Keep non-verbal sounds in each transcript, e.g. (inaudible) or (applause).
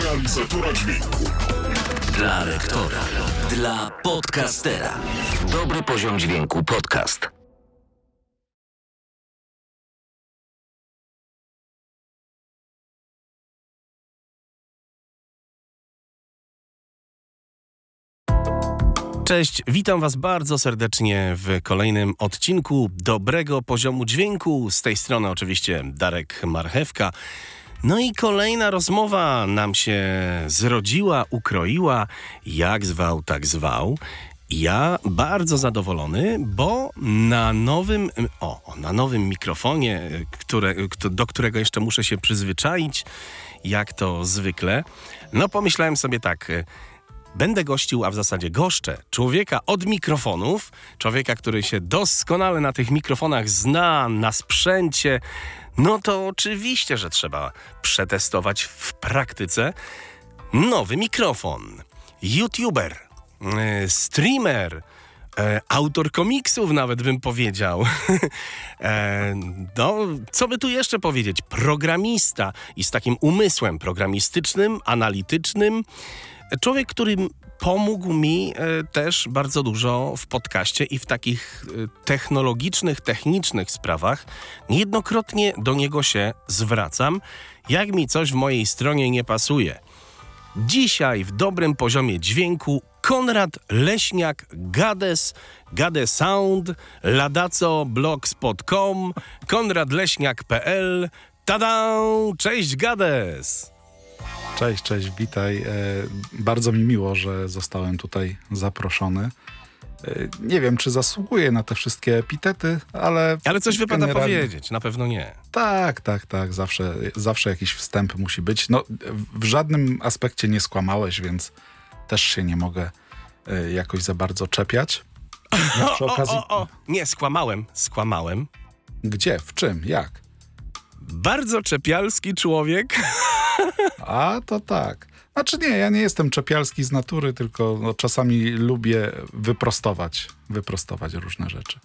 realizatora dźwięku. Dla lektora. Dla podcastera. Dobry poziom dźwięku podcast. Cześć, witam Was bardzo serdecznie w kolejnym odcinku dobrego poziomu dźwięku. Z tej strony oczywiście Darek Marchewka. No i kolejna rozmowa nam się zrodziła, ukroiła. Jak zwał, tak zwał. Ja bardzo zadowolony, bo na nowym, o, na nowym mikrofonie, które, do którego jeszcze muszę się przyzwyczaić, jak to zwykle, no pomyślałem sobie tak, będę gościł, a w zasadzie goszczę człowieka od mikrofonów, człowieka, który się doskonale na tych mikrofonach zna, na sprzęcie, no to oczywiście, że trzeba przetestować w praktyce nowy mikrofon. YouTuber, e, streamer, e, autor komiksów nawet bym powiedział. e, (laughs) no, co by tu jeszcze powiedzieć? Programista i z takim umysłem programistycznym, analitycznym. Człowiek, który pomógł mi e, też bardzo dużo w podcaście i w takich e, technologicznych, technicznych sprawach. Niejednokrotnie do niego się zwracam, jak mi coś w mojej stronie nie pasuje. Dzisiaj w dobrym poziomie dźwięku Konrad Leśniak, Gades, Gade Sound, ladaco.blogspot.com, konradleśniak.pl. Tada! Cześć Gades! Cześć, cześć, witaj. E, bardzo mi miło, że zostałem tutaj zaproszony. E, nie wiem, czy zasługuję na te wszystkie epitety, ale. Ale coś wypada generalnie- powiedzieć, na pewno nie. Tak, tak, tak. Zawsze, zawsze jakiś wstęp musi być. No, w żadnym aspekcie nie skłamałeś, więc też się nie mogę e, jakoś za bardzo czepiać. (laughs) No, przy okazji. O, o, nie, skłamałem, skłamałem. Gdzie? W czym? Jak? Bardzo czepialski człowiek. (laughs) A to tak. Znaczy nie, ja nie jestem czepialski z natury, tylko no, czasami lubię wyprostować, wyprostować różne rzeczy.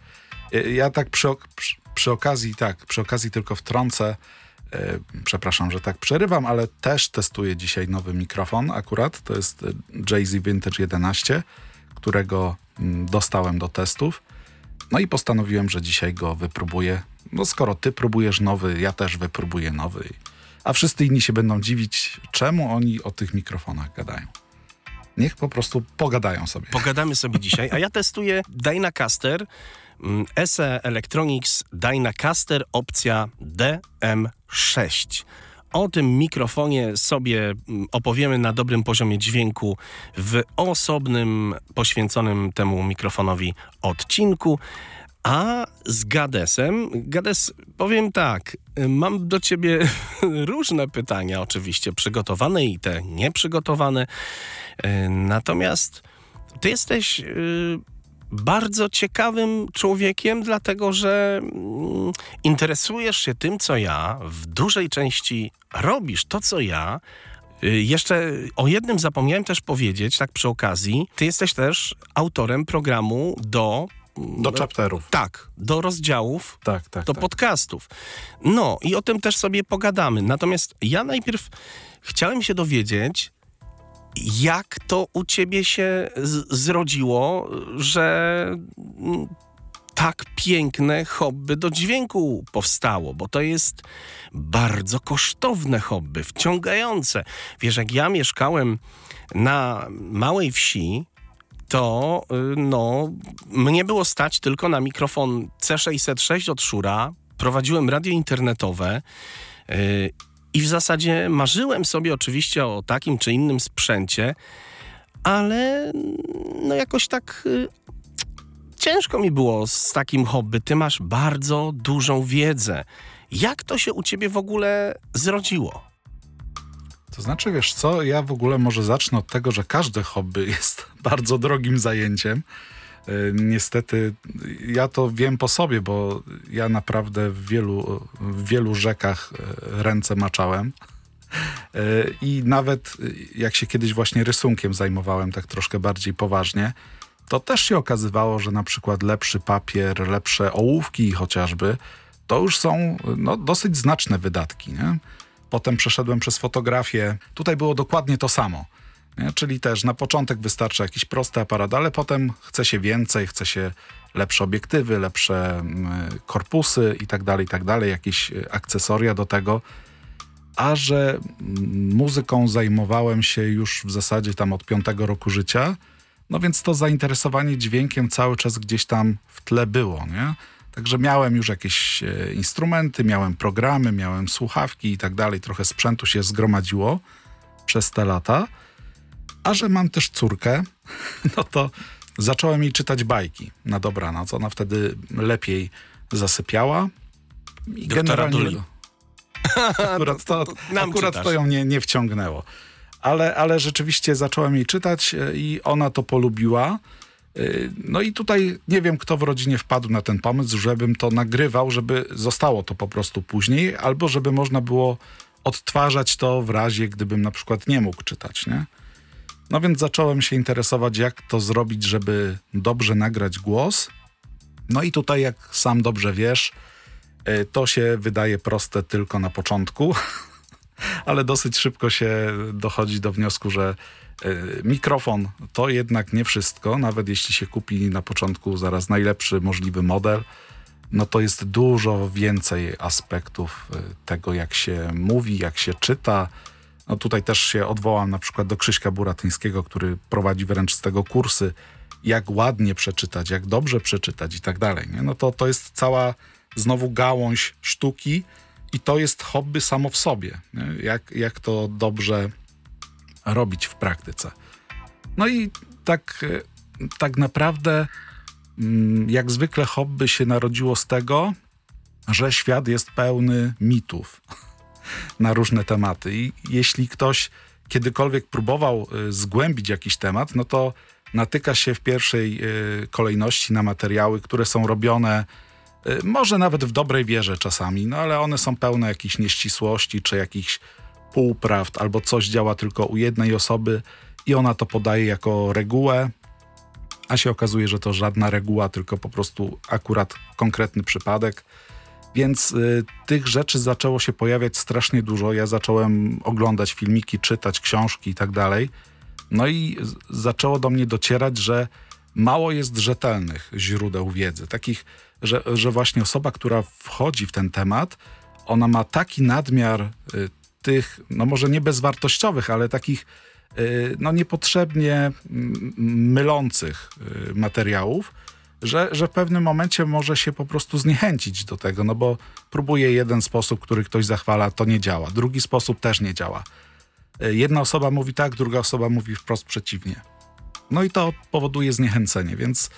Ja tak przy, przy, przy okazji, tak, przy okazji tylko wtrącę, e, przepraszam, że tak przerywam, ale też testuję dzisiaj nowy mikrofon akurat, to jest y, Jay-Z Vintage 11, którego mm, dostałem do testów. No i postanowiłem, że dzisiaj go wypróbuję. No skoro ty próbujesz nowy, ja też wypróbuję nowy. A wszyscy inni się będą dziwić, czemu oni o tych mikrofonach gadają. Niech po prostu pogadają sobie. Pogadamy sobie (laughs) dzisiaj, a ja testuję Dynacaster mm, SE Electronics Dynacaster opcja DM6. O tym mikrofonie sobie mm, opowiemy na dobrym poziomie dźwięku w osobnym, poświęconym temu mikrofonowi odcinku. A z Gadesem, Gades, powiem tak, mam do ciebie (laughs) różne pytania, oczywiście przygotowane i te nieprzygotowane. Y, Natomiast ty jesteś y, bardzo ciekawym człowiekiem, dlatego że mm, interesujesz się tym, co ja, w dużej części robisz to, co ja. Y, Jeszcze o jednym zapomniałem też powiedzieć, tak przy okazji. Ty jesteś też autorem programu do. Do chapterów. Tak, do rozdziałów Tak, tak. do tak. podcastów. No i o tym też sobie pogadamy. Natomiast ja najpierw chciałem się dowiedzieć, jak to u ciebie się zrodziło, że mm, tak piękne hobby do dźwięku powstało, bo to jest bardzo kosztowne hobby, wciągające. Wiesz, jak ja mieszkałem na małej wsi, to y, no, mnie było stać tylko na mikrofon C606 od Szura. Prowadziłem radio internetowe y, i w zasadzie marzyłem sobie oczywiście o takim czy innym sprzęcie, ale no jakoś tak y, ciężko mi było z takim hobby. Ty masz bardzo dużą wiedzę. Jak to się u ciebie w ogóle zrodziło? To znaczy, wiesz co, ja w ogóle może zacznę od tego, że każde hobby (laughs) jest bardzo drogim zajęciem. E, Niestety, ja to wiem po sobie, bo ja naprawdę w wielu, w wielu rzekach e, ręce maczałem. E, I nawet jak się kiedyś właśnie rysunkiem zajmowałem tak troszkę bardziej poważnie, to też się okazywało, że na przykład lepszy papier, lepsze ołówki chociażby, to już są no, dosyć znaczne wydatki. Nie? Potem przeszedłem przez fotografię. Tutaj było dokładnie to samo. Nie? Czyli też na początek wystarcza jakiś prosty aparat, ale potem chce się więcej, chce się lepsze obiektywy, lepsze mm, korpusy i tak dalej, i tak jakieś y, akcesoria do tego. A że mm, muzyką zajmowałem się już w zasadzie tam od piątego roku życia, no więc to zainteresowanie dźwiękiem cały czas gdzieś tam w tle było, nie? Także miałem już jakieś e, instrumenty, miałem programy, miałem słuchawki i tak dalej. Trochę sprzętu się zgromadziło przez te lata. A że mam też córkę, (laughs) no to zacząłem jej czytać bajki na dobranoc. Ona wtedy lepiej zasypiała. I Doktora generalnie... (laughs) akurat to, (laughs) akurat to ją nie, nie wciągnęło. Ale, ale rzeczywiście zacząłem jej czytać e, i ona to polubiła. E, no i tutaj nie wiem, kto w rodzinie wpadł na ten pomysł, żebym to nagrywał, żeby zostało to po prostu później, albo żeby można było odtwarzać to w razie, gdybym na przykład nie mógł czytać, nie? No więc zacząłem się interesować, jak to zrobić, żeby dobrze nagrać głos. No i tutaj, jak sam dobrze wiesz, e, to się wydaje proste tylko na początku, (laughs) ale dosyć szybko się dochodzi do wniosku, że e, mikrofon to jednak nie wszystko, nawet jeśli się kupi na początku zaraz najlepszy możliwy model, no to jest dużo więcej aspektów e, tego, jak się mówi, jak się czyta, no tutaj też się odwołam na przykład do Krzyśka Buratyńskiego, który prowadzi wręcz z tego kursy, jak ładnie przeczytać, jak dobrze przeczytać i tak dalej. Nie? No to, to jest cała znowu gałąź sztuki i to jest hobby samo w sobie. Jak, jak to dobrze robić w praktyce. No i tak, tak naprawdę mm, jak zwykle hobby się narodziło z tego, że świat jest pełny mitów (laughs) na różne tematy. I jeśli ktoś kiedykolwiek próbował y, zgłębić jakiś temat, no to natyka się w pierwszej y, kolejności na materiały, które są robione może nawet w dobrej wierze czasami, no ale one są pełne jakichś nieścisłości czy jakichś półprawd, albo coś działa tylko u jednej osoby i ona to podaje jako regułę, a się okazuje, że to żadna reguła, tylko po prostu akurat konkretny przypadek. Więc y, tych rzeczy zaczęło się pojawiać strasznie dużo. Ja zacząłem oglądać filmiki, czytać książki i tak dalej. No i zaczęło do mnie docierać, że mało jest rzetelnych źródeł wiedzy. Takich, że, że właśnie osoba, która wchodzi w ten temat, ona ma taki nadmiar y, tych, no może nie bezwartościowych, ale takich y, no niepotrzebnie mylących y, materiałów, że, że w pewnym momencie może się po prostu zniechęcić do tego, no bo próbuje jeden sposób, który ktoś zachwala, to nie działa. Drugi sposób też nie działa. Jedna osoba mówi tak, druga osoba mówi wprost przeciwnie. No i to powoduje zniechęcenie, więc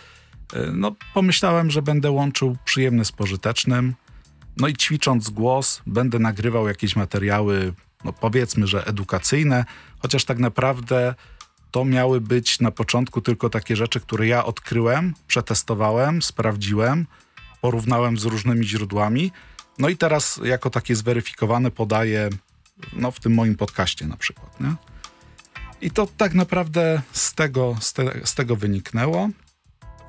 no, pomyślałem, że będę łączył przyjemne z pożytecznym. No i ćwicząc głos, będę nagrywał jakieś materiały, no powiedzmy, że edukacyjne, chociaż tak naprawdę to miały być na początku tylko takie rzeczy, które ja odkryłem, przetestowałem, sprawdziłem, porównałem z różnymi źródłami. No i teraz jako takie zweryfikowane podaję no, w tym moim podcaście na przykład. Nie? I to tak naprawdę z tego, z, te, z tego wyniknęło.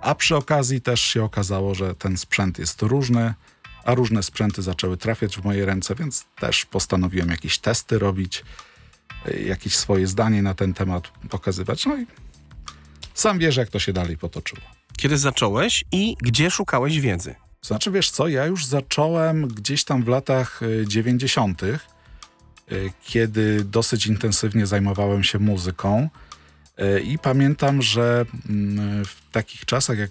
A przy okazji też się okazało, że ten sprzęt jest różny, a różne sprzęty zaczęły trafiać w moje ręce, więc też postanowiłem jakieś testy robić jakieś swoje zdanie na ten temat pokazywać. No i sam wiesz, jak to się dalej potoczyło. Kiedy zacząłeś i gdzie szukałeś wiedzy? Znaczy, wiesz co, ja już zacząłem gdzieś tam w latach 90., e, e, kiedy dosyć intensywnie zajmowałem się muzyką. E, I pamiętam, że mm, w takich czasach, jak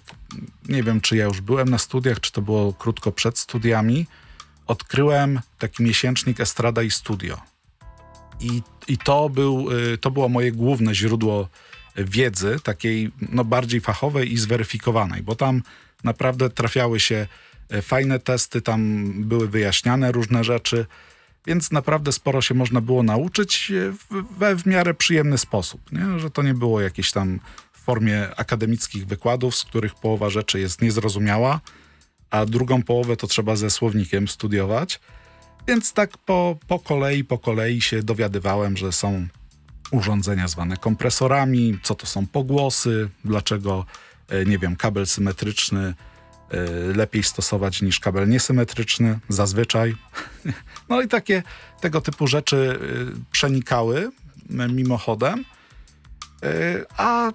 nie wiem, czy ja już byłem na studiach, czy to było krótko przed studiami, odkryłem taki miesięcznik Estrada i Studio. I, i to, był, y, to było moje główne źródło wiedzy, takiej no, bardziej fachowej i zweryfikowanej, bo tam naprawdę trafiały się e, fajne testy, tam były wyjaśniane różne rzeczy, więc naprawdę sporo się można było nauczyć we w miarę przyjemny sposób, nie? że to nie było jakieś tam w formie akademickich wykładów, z których połowa rzeczy jest niezrozumiała, a drugą połowę to trzeba ze słownikiem studiować. Więc tak po, po kolei, po kolei się dowiadywałem, że są urządzenia zwane kompresorami, co to są pogłosy, dlaczego, e, nie wiem, kabel symetryczny lepiej stosować niż kabel niesymetryczny, zazwyczaj. (laughs) No i takie tego typu rzeczy przenikały mimochodem. A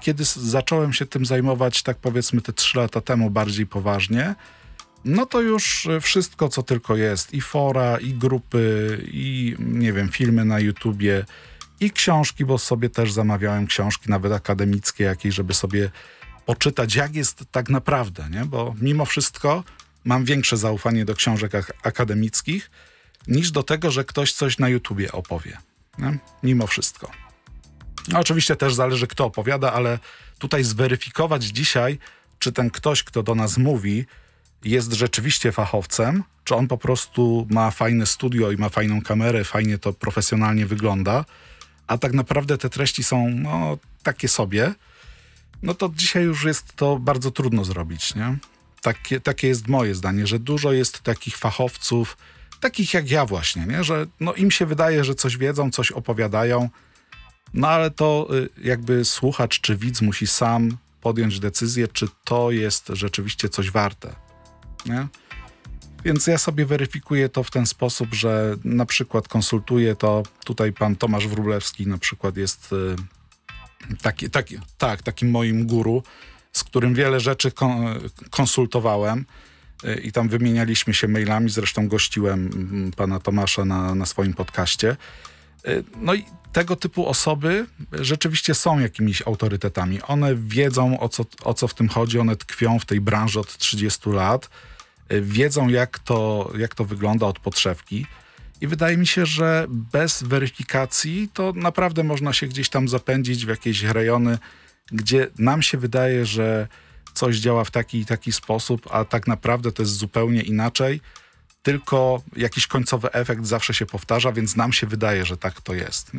kiedy zacząłem się tym zajmować, tak powiedzmy te trzy lata temu bardziej poważnie, no to już wszystko, co tylko jest, i fora, i grupy, i nie wiem, filmy na YouTubie, i książki, bo sobie też zamawiałem książki, nawet akademickie jakieś, żeby sobie poczytać, jak jest tak naprawdę, nie? Bo mimo wszystko mam większe zaufanie do książek ak akademickich niż do tego, że ktoś coś na YouTubie opowie. Nie? Mimo wszystko. No, oczywiście też zależy, kto opowiada, ale tutaj zweryfikować dzisiaj, czy ten ktoś, kto do nas mówi, jest rzeczywiście fachowcem, czy on po prostu ma fajne studio i ma fajną kamerę, fajnie to profesjonalnie wygląda, a tak naprawdę te treści są no, takie sobie, no to dzisiaj już jest to bardzo trudno zrobić, nie? Takie, takie jest moje zdanie, że dużo jest takich fachowców, takich jak ja właśnie, nie? że no, im się wydaje, że coś wiedzą, coś opowiadają, no ale to y, jakby słuchacz czy widz musi sam podjąć decyzję, czy to jest rzeczywiście coś warte. Nie? Więc ja sobie weryfikuję to w ten sposób, że na przykład konsultuję to. Tutaj pan Tomasz Wróblewski na przykład jest y, taki, taki, tak, takim moim guru, z którym wiele rzeczy konsultowałem y, i tam wymienialiśmy się mailami. Zresztą gościłem mm, pana Tomasza na, na swoim podcaście. Y, no i tego typu osoby rzeczywiście są jakimiś autorytetami. One wiedzą, o co, o co w tym chodzi, one tkwią w tej branży od 30 lat, y, wiedzą, jak to, jak to wygląda od podszewki. I wydaje mi się, że bez weryfikacji to naprawdę można się gdzieś tam zapędzić w jakieś rejony, gdzie nam się wydaje, że coś działa w taki i taki sposób, a tak naprawdę to jest zupełnie inaczej tylko jakiś końcowy efekt zawsze się powtarza, więc nam się wydaje, że tak to jest.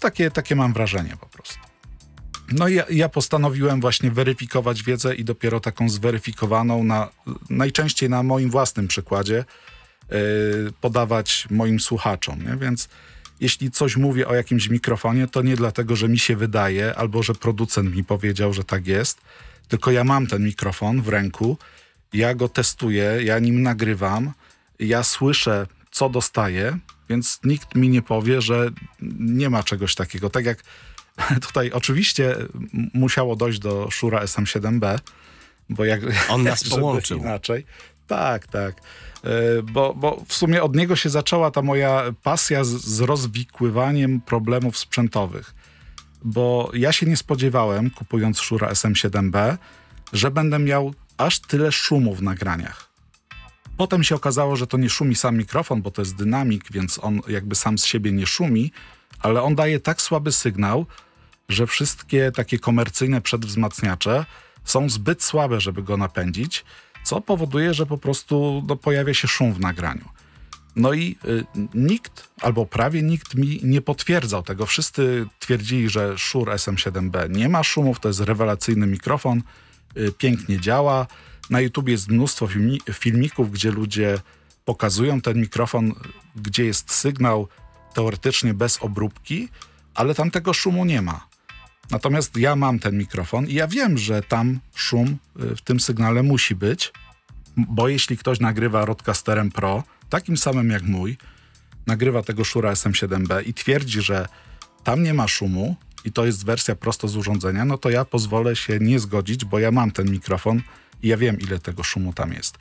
Takie, takie mam wrażenie po prostu. No i ja, ja, postanowiłem właśnie weryfikować wiedzę i dopiero taką zweryfikowaną, na, najczęściej na moim własnym przykładzie, podawać moim słuchaczom. Nie? Więc jeśli coś mówię o jakimś mikrofonie, to nie dlatego, że mi się wydaje, albo że producent mi powiedział, że tak jest, tylko ja mam ten mikrofon w ręku ja go testuję, ja nim nagrywam, ja słyszę, co dostaję, więc nikt mi nie powie, że nie ma czegoś takiego. Tak jak (laughs) tutaj oczywiście musiało dojść do Szura SM7B, bo jak... On nas (laughs) połączył. Inaczej. Tak, tak. E, bo, bo w sumie od niego się zaczęła ta moja pasja z, z rozwikływaniem problemów sprzętowych. Bo ja się nie spodziewałem, kupując Szura SM7B, że będę miał aż tyle szumu w nagraniach. Potem się okazało, że to nie szumi sam mikrofon, bo to jest dynamik, więc on jakby sam z siebie nie szumi, ale on daje tak słaby sygnał, że wszystkie takie komercyjne przedwzmacniacze są zbyt słabe, żeby go napędzić, co powoduje, że po prostu no, pojawia się szum w nagraniu. No i y, nikt, albo prawie nikt mi nie potwierdzał tego. Wszyscy twierdzili, że Shure SM7B nie ma szumów, to jest rewelacyjny mikrofon, Y, pięknie działa. Na YouTube jest mnóstwo filmi filmików, gdzie ludzie pokazują ten mikrofon, gdzie jest sygnał teoretycznie bez obróbki, ale tam tego szumu nie ma. Natomiast ja mam ten mikrofon i ja wiem, że tam szum y, w tym sygnale musi być, bo jeśli ktoś nagrywa Rodcasterem Pro, takim samym jak mój, nagrywa tego Shure SM7B i twierdzi, że tam nie ma szumu, i to jest wersja prosto z urządzenia, no to ja pozwolę się nie zgodzić, bo ja mam ten mikrofon i ja wiem, ile tego szumu tam jest.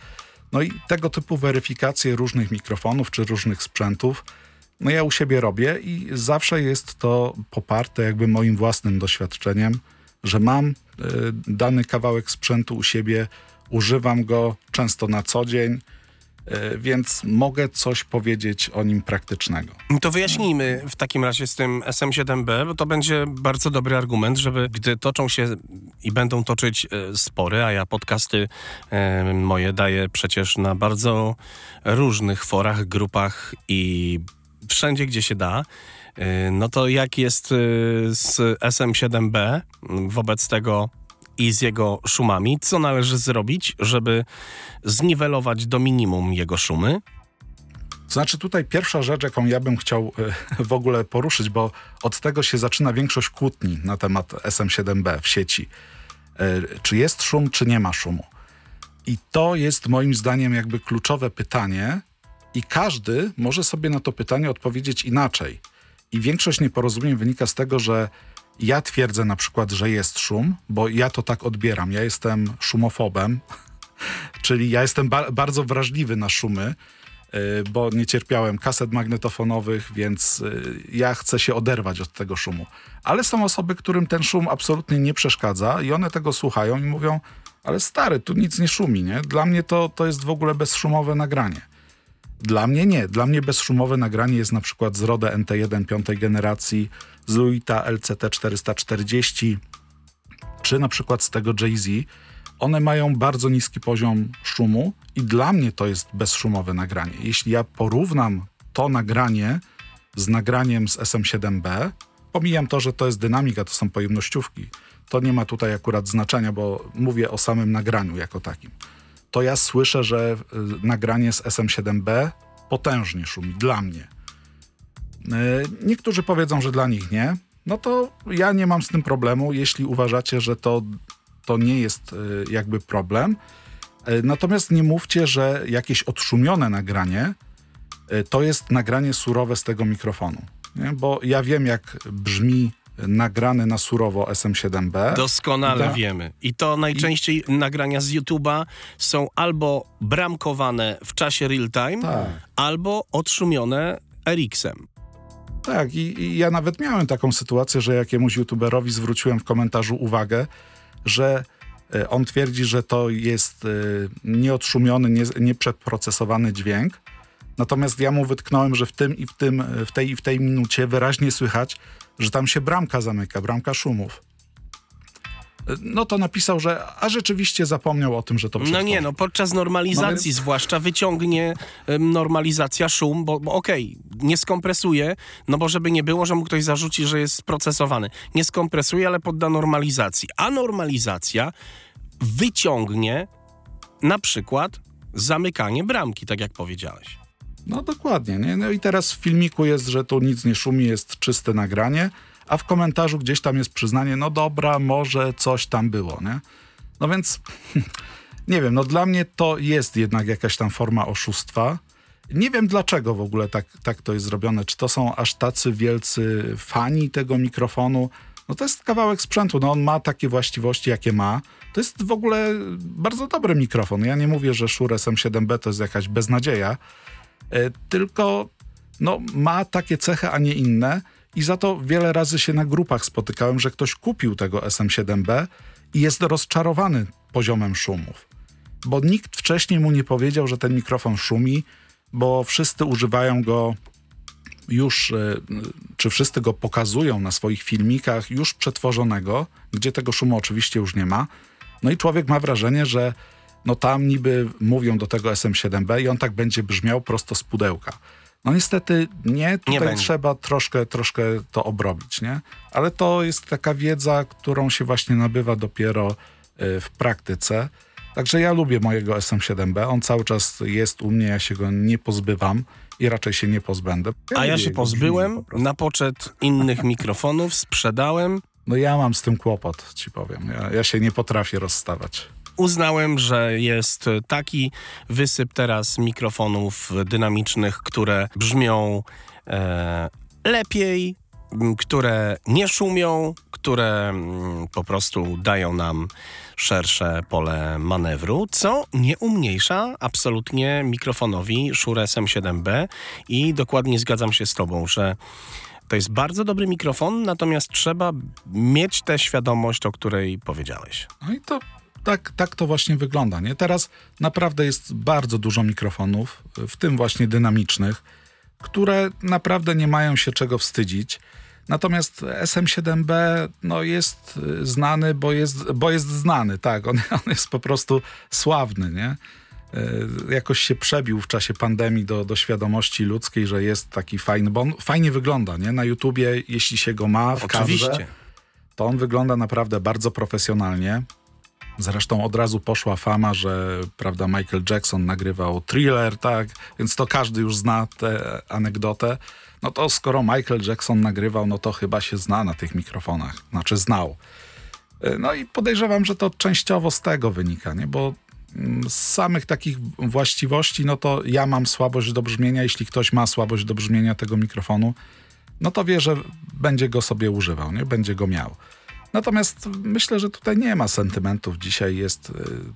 No i tego typu weryfikacje różnych mikrofonów czy różnych sprzętów, no ja u siebie robię i zawsze jest to poparte jakby moim własnym doświadczeniem, że mam y, dany kawałek sprzętu u siebie, używam go często na co dzień, E, więc mogę coś powiedzieć o nim praktycznego. To wyjaśnijmy w takim razie z tym SM7B, bo to będzie bardzo dobry argument, żeby gdy toczą się i będą toczyć e, spory, a ja podcasty moje daję przecież na bardzo różnych forach, grupach i wszędzie, gdzie się da, no to jak jest z SM7B wobec tego i z jego szumami. Co należy zrobić, żeby zniwelować do minimum jego szumy? Znaczy tutaj pierwsza rzecz, jaką ja bym chciał e, (laughs) w ogóle poruszyć, bo od tego się zaczyna większość kłótni na temat SM7B w sieci. Czy jest szum, czy nie ma szumu. I to jest moim zdaniem jakby kluczowe pytanie, i każdy może sobie na to pytanie odpowiedzieć inaczej. I większość nieporozumień wynika z tego, że ja twierdzę na przykład, że jest szum, bo ja to tak odbieram. Ja jestem szumofobem, (laughs) czyli ja jestem ba bardzo wrażliwy na szumy, yy, bo nie cierpiałem kaset magnetofonowych, więc yy, ja chcę się oderwać od tego szumu. Ale są osoby, którym ten szum absolutnie nie przeszkadza i one tego słuchają i mówią, ale stary, tu nic nie szumi, nie? Dla mnie to, to jest w ogóle bezszumowe nagranie. Dla mnie nie. Dla mnie bezszumowe nagranie jest na przykład z Rode NT1 piątej generacji, z Luita LCT 440, czy na przykład z tego Jay-Z. One mają bardzo niski poziom szumu i dla mnie to jest bezszumowe nagranie. Jeśli ja porównam to nagranie z nagraniem z SM7B, pomijam to, że to jest dynamika, to są pojemnościówki. To nie ma tutaj akurat znaczenia, bo mówię o samym nagraniu jako takim to ja słyszę, że y, nagranie z SM7B potężnie szumi dla mnie. Y, niektórzy powiedzą, że dla nich nie. No to ja nie mam z tym problemu, jeśli uważacie, że to, to nie jest y, jakby problem. Natomiast nie mówcie, że jakieś odszumione nagranie to jest nagranie surowe z tego mikrofonu. Nie? Bo ja wiem, jak brzmi nagrany na surowo SM7B. Doskonale da. wiemy. I to najczęściej I... nagrania z YouTube'a są albo bramkowane w czasie real time, tak. albo odszumione RX-em. Tak, i, i, ja nawet miałem taką sytuację, że jakiemuś youtuberowi zwróciłem w komentarzu uwagę, że e, on twierdzi, że to jest y, nieodszumiony, nie, nieprzeprocesowany dźwięk. Natomiast ja mu wytknąłem, że w tym i w tym, w tej i w tej minucie wyraźnie słychać, że tam się bramka zamyka, bramka szumów. No to napisał, że a rzeczywiście zapomniał o tym, że to No nie, no podczas normalizacji no zwłaszcza wyciągnie normalizacja szum, bo, bo okej, okay, nie skompresuje, no bo żeby nie było, że mu ktoś zarzuci, że jest procesowany. Nie skompresuje, ale podda normalizacji. A normalizacja wyciągnie na przykład zamykanie bramki, tak jak powiedziałeś. No dokładnie. Nie? No i teraz w filmiku jest, że tu nic nie szumi, jest czyste nagranie, a w komentarzu gdzieś tam jest przyznanie, no dobra, może coś tam było, nie? No więc (laughs) nie wiem, no dla mnie to jest jednak jakaś tam forma oszustwa. Nie wiem dlaczego w ogóle tak, tak to jest zrobione. Czy to są aż tacy wielcy fani tego mikrofonu? No to jest kawałek sprzętu, no on ma takie właściwości, jakie ma. To jest w ogóle bardzo dobry mikrofon. Ja nie mówię, że Shure SM7B to jest jakaś beznadzieja, tylko no, ma takie cechy, a nie inne i za to wiele razy się na grupach spotykałem, że ktoś kupił tego SM7B i jest rozczarowany poziomem szumów. Bo nikt wcześniej mu nie powiedział, że ten mikrofon szumi, bo wszyscy używają go już, e, czy wszyscy go pokazują na swoich filmikach już przetworzonego, gdzie tego szumu oczywiście już nie ma. No i człowiek ma wrażenie, że no tam niby mówią do tego SM7B i on tak będzie brzmiał prosto z pudełka. No niestety nie, tutaj nie trzeba troszkę, troszkę to obrobić, nie? Ale to jest taka wiedza, którą się właśnie nabywa dopiero y, w praktyce. Także ja lubię mojego SM7B, on cały czas jest u mnie, ja się go nie pozbywam i raczej się nie pozbędę. Ja A ja się pozbyłem po na poczet innych mikrofonów, sprzedałem. No ja mam z tym kłopot, ci powiem. Ja, ja się nie potrafię rozstawać uznałem, że jest taki wysyp teraz mikrofonów dynamicznych, które brzmią e, lepiej, które nie szumią, które po prostu dają nam szersze pole manewru, co nie umniejsza absolutnie mikrofonowi Shure SM7B i dokładnie zgadzam się z tobą, że to jest bardzo dobry mikrofon, natomiast trzeba mieć tę świadomość, o której powiedziałeś. No i to tak, tak to właśnie wygląda. Nie? Teraz naprawdę jest bardzo dużo mikrofonów, w tym właśnie dynamicznych, które naprawdę nie mają się czego wstydzić. Natomiast SM7B no, jest znany, bo jest, bo jest znany, tak. On, (laughs) on jest po prostu sławny, nie? E, jakoś się przebił w czasie pandemii do, do świadomości ludzkiej, że jest taki fajny, bo on fajnie wygląda, nie? Na YouTubie, jeśli się go ma w Oczywiście. Kadrze, to on wygląda naprawdę bardzo profesjonalnie. Zresztą od razu poszła fama, że prawda, Michael Jackson nagrywał thriller, tak, więc to każdy już zna tę anegdotę. No to skoro Michael Jackson nagrywał, no to chyba się zna na tych mikrofonach, znaczy znał. E, No i podejrzewam, że to częściowo z tego wynika, nie? bo mm, z samych takich właściwości, no to ja mam słabość do brzmienia. Jeśli ktoś ma słabość do brzmienia tego mikrofonu, no to wie, że będzie go sobie używał, nie? będzie go miał. Natomiast myślę, że tutaj nie ma sentymentów. Dzisiaj jest y,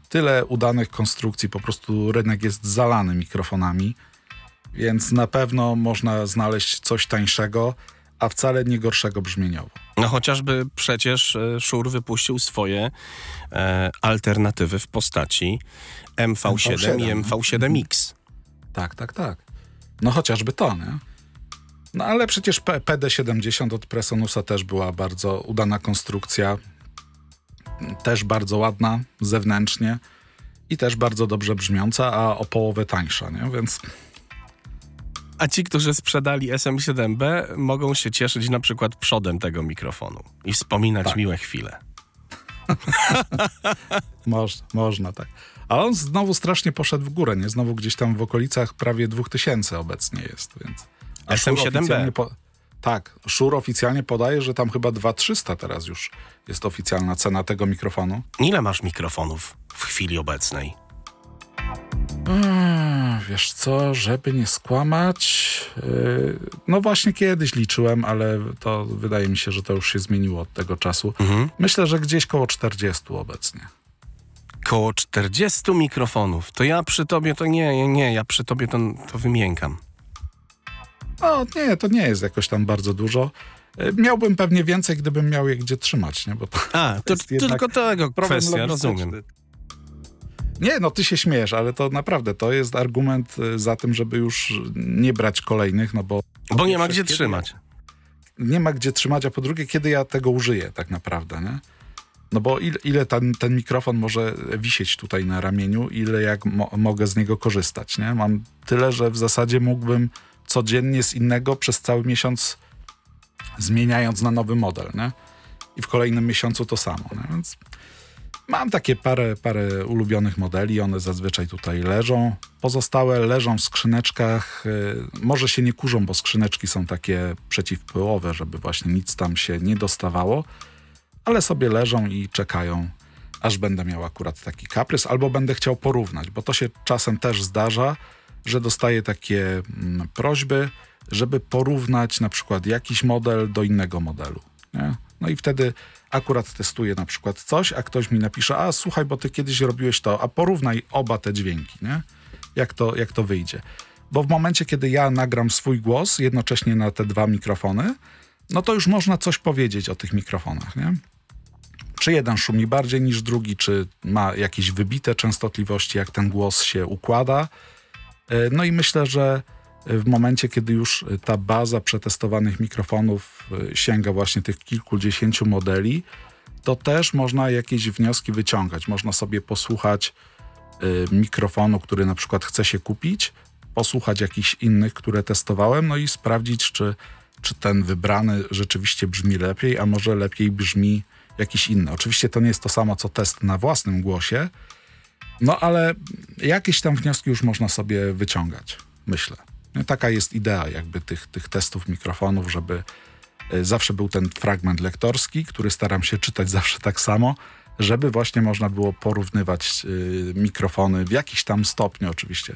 tyle udanych konstrukcji, po prostu rynek jest zalany mikrofonami, więc na pewno można znaleźć coś tańszego, a wcale nie gorszego brzmieniowo. No chociażby przecież e, Shure wypuścił swoje e, alternatywy w postaci MV7, MV7, i MV7X. Tak, tak, tak. No chociażby to, nie? No ale przecież P- PD70 od Presonusa też była bardzo udana konstrukcja. Też bardzo ładna zewnętrznie i też bardzo dobrze brzmiąca, a o połowę tańsza, nie? Więc A ci, którzy sprzedali SM7B, mogą się cieszyć na przykład przodem tego mikrofonu i wspominać Tak. miłe chwile. (laughs) moż, można, tak. A on znowu strasznie poszedł w górę, nie? Znowu gdzieś tam w okolicach prawie 2000 obecnie jest, więc... a Shure SM7B. oficjalnie Po... Tak, Shure oficjalnie podaje, że tam chyba 2300 teraz już jest oficjalna cena tego mikrofonu. Ile masz mikrofonów w chwili obecnej? Mm, Wiesz co, żeby nie skłamać, yy, no właśnie kiedyś liczyłem, ale to wydaje mi się, że to już się zmieniło od tego czasu. Myślę, że gdzieś koło 40 obecnie. Koło 40 mikrofonów. To ja przy tobie to nie, nie, nie, ja przy tobie to, to wymiękam. O, nie, to nie jest jakoś tam bardzo dużo. Yy, Miałbym pewnie więcej, gdybym miał je gdzie trzymać, nie? Bo to A, (laughs) to, jednak tylko tego kwestia, rozumiem. Nie, no ty się śmiesz, ale to naprawdę to jest argument y, za tym, żeby już nie brać kolejnych, no bo Bo nie ma gdzie kiedy- trzymać. nie ma gdzie trzymać, a po drugie, kiedy ja tego użyję tak naprawdę, nie? No bo ile, ile ten, ten mikrofon może wisieć tutaj na ramieniu, ile jak mo mogę z niego korzystać, nie? Mam tyle, że w zasadzie mógłbym codziennie z innego przez cały miesiąc zmieniając na nowy model, nie? I w kolejnym miesiącu to samo, nie? Więc mam takie parę, parę ulubionych modeli, one zazwyczaj tutaj leżą. Pozostałe leżą w skrzyneczkach. y, Może się nie kurzą, bo skrzyneczki są takie przeciwpyłowe, żeby właśnie nic tam się nie dostawało, ale sobie leżą i czekają, aż będę miał akurat taki kaprys, albo będę chciał porównać, bo to się czasem też zdarza, że dostaję takie mm, prośby, żeby porównać na przykład jakiś model do innego modelu. Nie? No i wtedy akurat testuję na przykład coś, a ktoś mi napisze, a słuchaj, bo ty kiedyś robiłeś to, a porównaj oba te dźwięki, nie? Jak, to, jak to wyjdzie. Bo w momencie, kiedy ja nagram swój głos jednocześnie na te dwa mikrofony, no to już można coś powiedzieć o tych mikrofonach, nie? Czy jeden szumi bardziej niż drugi, czy ma jakieś wybite częstotliwości, jak ten głos się układa. E, No i myślę, że w momencie, kiedy już ta baza przetestowanych mikrofonów e, sięga właśnie tych kilkudziesięciu modeli, to też można jakieś wnioski wyciągać. Można sobie posłuchać e, mikrofonu, który na przykład chce się kupić, posłuchać jakichś innych, które testowałem, no i sprawdzić, czy, czy ten wybrany rzeczywiście brzmi lepiej, a może lepiej brzmi jakiś inny. Oczywiście to nie jest to samo, co test na własnym głosie, no ale jakieś tam wnioski już można sobie wyciągać, myślę. No, Taka jest idea jakby tych, tych testów mikrofonów, żeby e, zawsze był ten fragment lektorski, który staram się czytać zawsze tak samo, żeby właśnie można było porównywać y, mikrofony w jakiś tam stopniu oczywiście.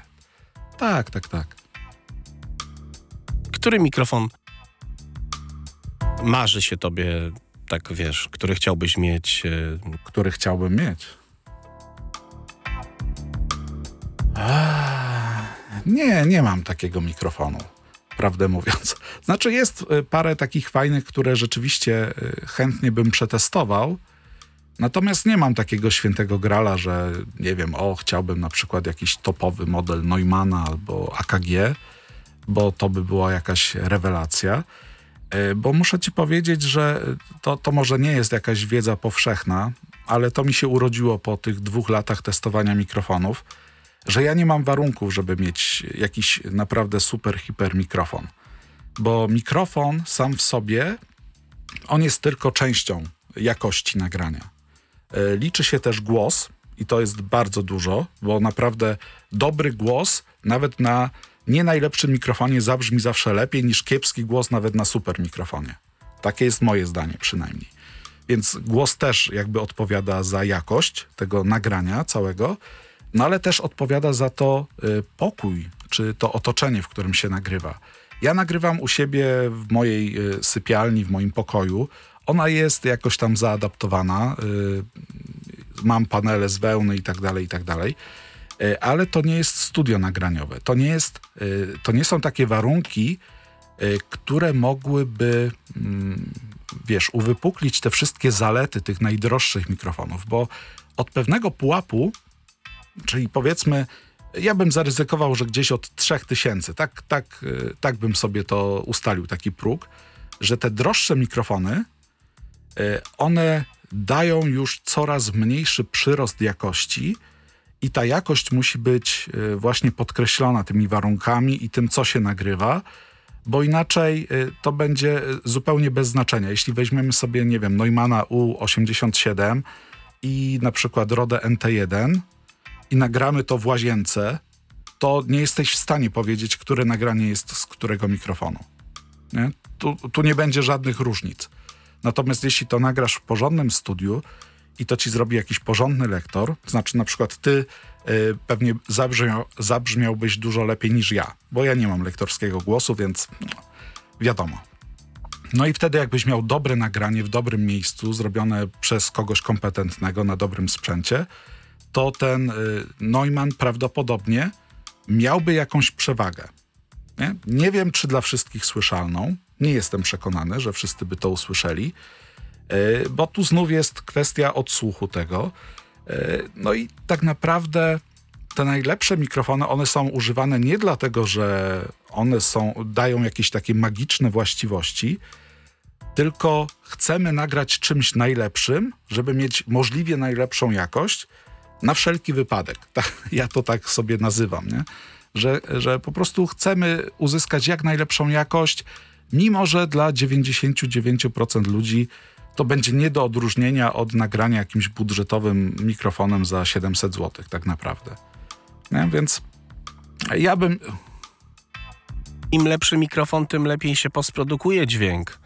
Tak, tak, tak. Który mikrofon marzy się tobie, tak wiesz, który chciałbyś mieć? e, Który chciałbym mieć. Nie, nie mam takiego mikrofonu, prawdę mówiąc. (laughs) Znaczy jest y, parę takich fajnych, które rzeczywiście y, chętnie bym przetestował, natomiast nie mam takiego świętego grala, że nie wiem, o, chciałbym na przykład jakiś topowy model Neumana albo AKG, bo to by była jakaś rewelacja. Y, Bo muszę ci powiedzieć, że to, to może nie jest jakaś wiedza powszechna, ale to mi się urodziło po tych dwóch latach testowania mikrofonów, że ja nie mam warunków, żeby mieć jakiś naprawdę super, hiper mikrofon. Bo mikrofon sam w sobie, on jest tylko częścią jakości nagrania. E, Liczy się też głos i to jest bardzo dużo, bo naprawdę dobry głos nawet na nie najlepszym mikrofonie zabrzmi zawsze lepiej niż kiepski głos nawet na super mikrofonie. Takie jest moje zdanie przynajmniej. Więc głos też jakby odpowiada za jakość tego nagrania całego, no ale też odpowiada za to y, pokój, czy to otoczenie, w którym się nagrywa. Ja nagrywam u siebie w mojej y, sypialni, w moim pokoju. Ona jest jakoś tam zaadaptowana. Y, mam panele z wełny i tak dalej, i tak dalej. Ale to nie jest studio nagraniowe. To nie, jest, to nie są takie warunki, które mogłyby, mm, wiesz, uwypuklić te wszystkie zalety tych najdroższych mikrofonów, bo od pewnego pułapu, czyli powiedzmy, ja bym zaryzykował, że gdzieś od 3000, tak, tak, y, tak bym sobie to ustalił, taki próg, że te droższe mikrofony, y, one dają już coraz mniejszy przyrost jakości i ta jakość musi być y, właśnie podkreślona tymi warunkami i tym, co się nagrywa, bo inaczej to będzie zupełnie bez znaczenia. Jeśli weźmiemy sobie, nie wiem, Neumana U87 i na przykład Rode NT1 i nagramy to w łazience, to nie jesteś w stanie powiedzieć, które nagranie jest z którego mikrofonu. Nie? Tu, tu nie będzie żadnych różnic. Natomiast jeśli to nagrasz w porządnym studiu i to ci zrobi jakiś porządny lektor, to znaczy na przykład ty y, pewnie zabrzmiał, zabrzmiałbyś dużo lepiej niż ja, bo ja nie mam lektorskiego głosu, więc no, wiadomo. No i wtedy jakbyś miał dobre nagranie w dobrym miejscu, zrobione przez kogoś kompetentnego na dobrym sprzęcie, to ten y, Neumann prawdopodobnie miałby jakąś przewagę. Nie? nie wiem, czy dla wszystkich słyszalną. Nie jestem przekonany, że wszyscy by to usłyszeli, y, bo tu znów jest kwestia odsłuchu tego. Y, no i tak naprawdę te najlepsze mikrofony, one są używane nie dlatego, że one są, dają jakieś takie magiczne właściwości, tylko chcemy nagrać czymś najlepszym, żeby mieć możliwie najlepszą jakość, na wszelki wypadek. (laughs) Tak, ja to tak sobie nazywam, nie? Że, że po prostu chcemy uzyskać jak najlepszą jakość, mimo że dla 99% ludzi to będzie nie do odróżnienia od nagrania jakimś budżetowym mikrofonem za 700 zł, tak naprawdę. Nie? Więc ja bym. Im lepszy mikrofon, tym lepiej się posprodukuje dźwięk.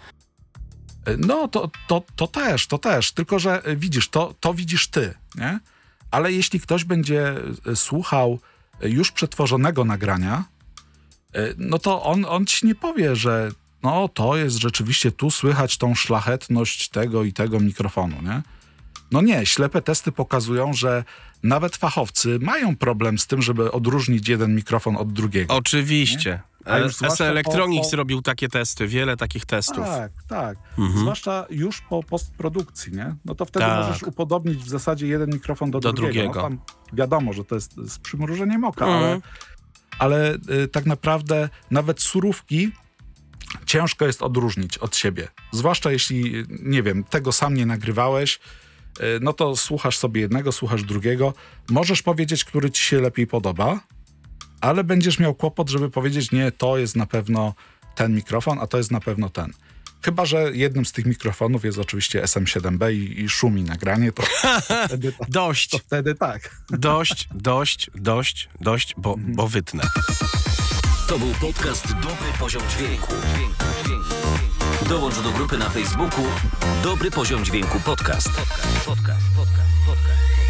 No, to, to, to też, to też. Tylko, że widzisz, to, to widzisz ty, nie? Ale jeśli ktoś będzie e, słuchał już przetworzonego nagrania, e, no to on, on ci nie powie, że no to jest rzeczywiście tu słychać tą szlachetność tego i tego mikrofonu, nie? No nie, ślepe testy pokazują, że nawet fachowcy mają problem z tym, żeby odróżnić jeden mikrofon od drugiego. Oczywiście. Zwłaszcza SE Electronics po- po- robił takie testy, wiele takich testów. Tak, tak. Mhm. Zwłaszcza już po postprodukcji, nie? No to wtedy Tak. możesz upodobnić w zasadzie jeden mikrofon do, Do drugiego. drugiego. No, wiadomo, że to jest z przymrużeniem oka, Mhm. ale, ale y, tak naprawdę nawet surówki ciężko jest odróżnić od siebie. Zwłaszcza jeśli, nie wiem, tego sam nie nagrywałeś, no to słuchasz sobie jednego, słuchasz drugiego. Możesz powiedzieć, który ci się lepiej podoba, ale będziesz miał kłopot, żeby powiedzieć, nie, to jest na pewno ten mikrofon, a to jest na pewno ten. Chyba, że jednym z tych mikrofonów jest oczywiście SM7B i, i szumi nagranie, to, (laughs) wtedy, tak- Dość, to wtedy tak. dość, dość, dość, dość, bo, bo wytnę. To był podcast Dobry Poziom Dźwięku. Dołącz do grupy na Facebooku Dobry Poziom Dźwięku Podcast. podcast, podcast, podcast.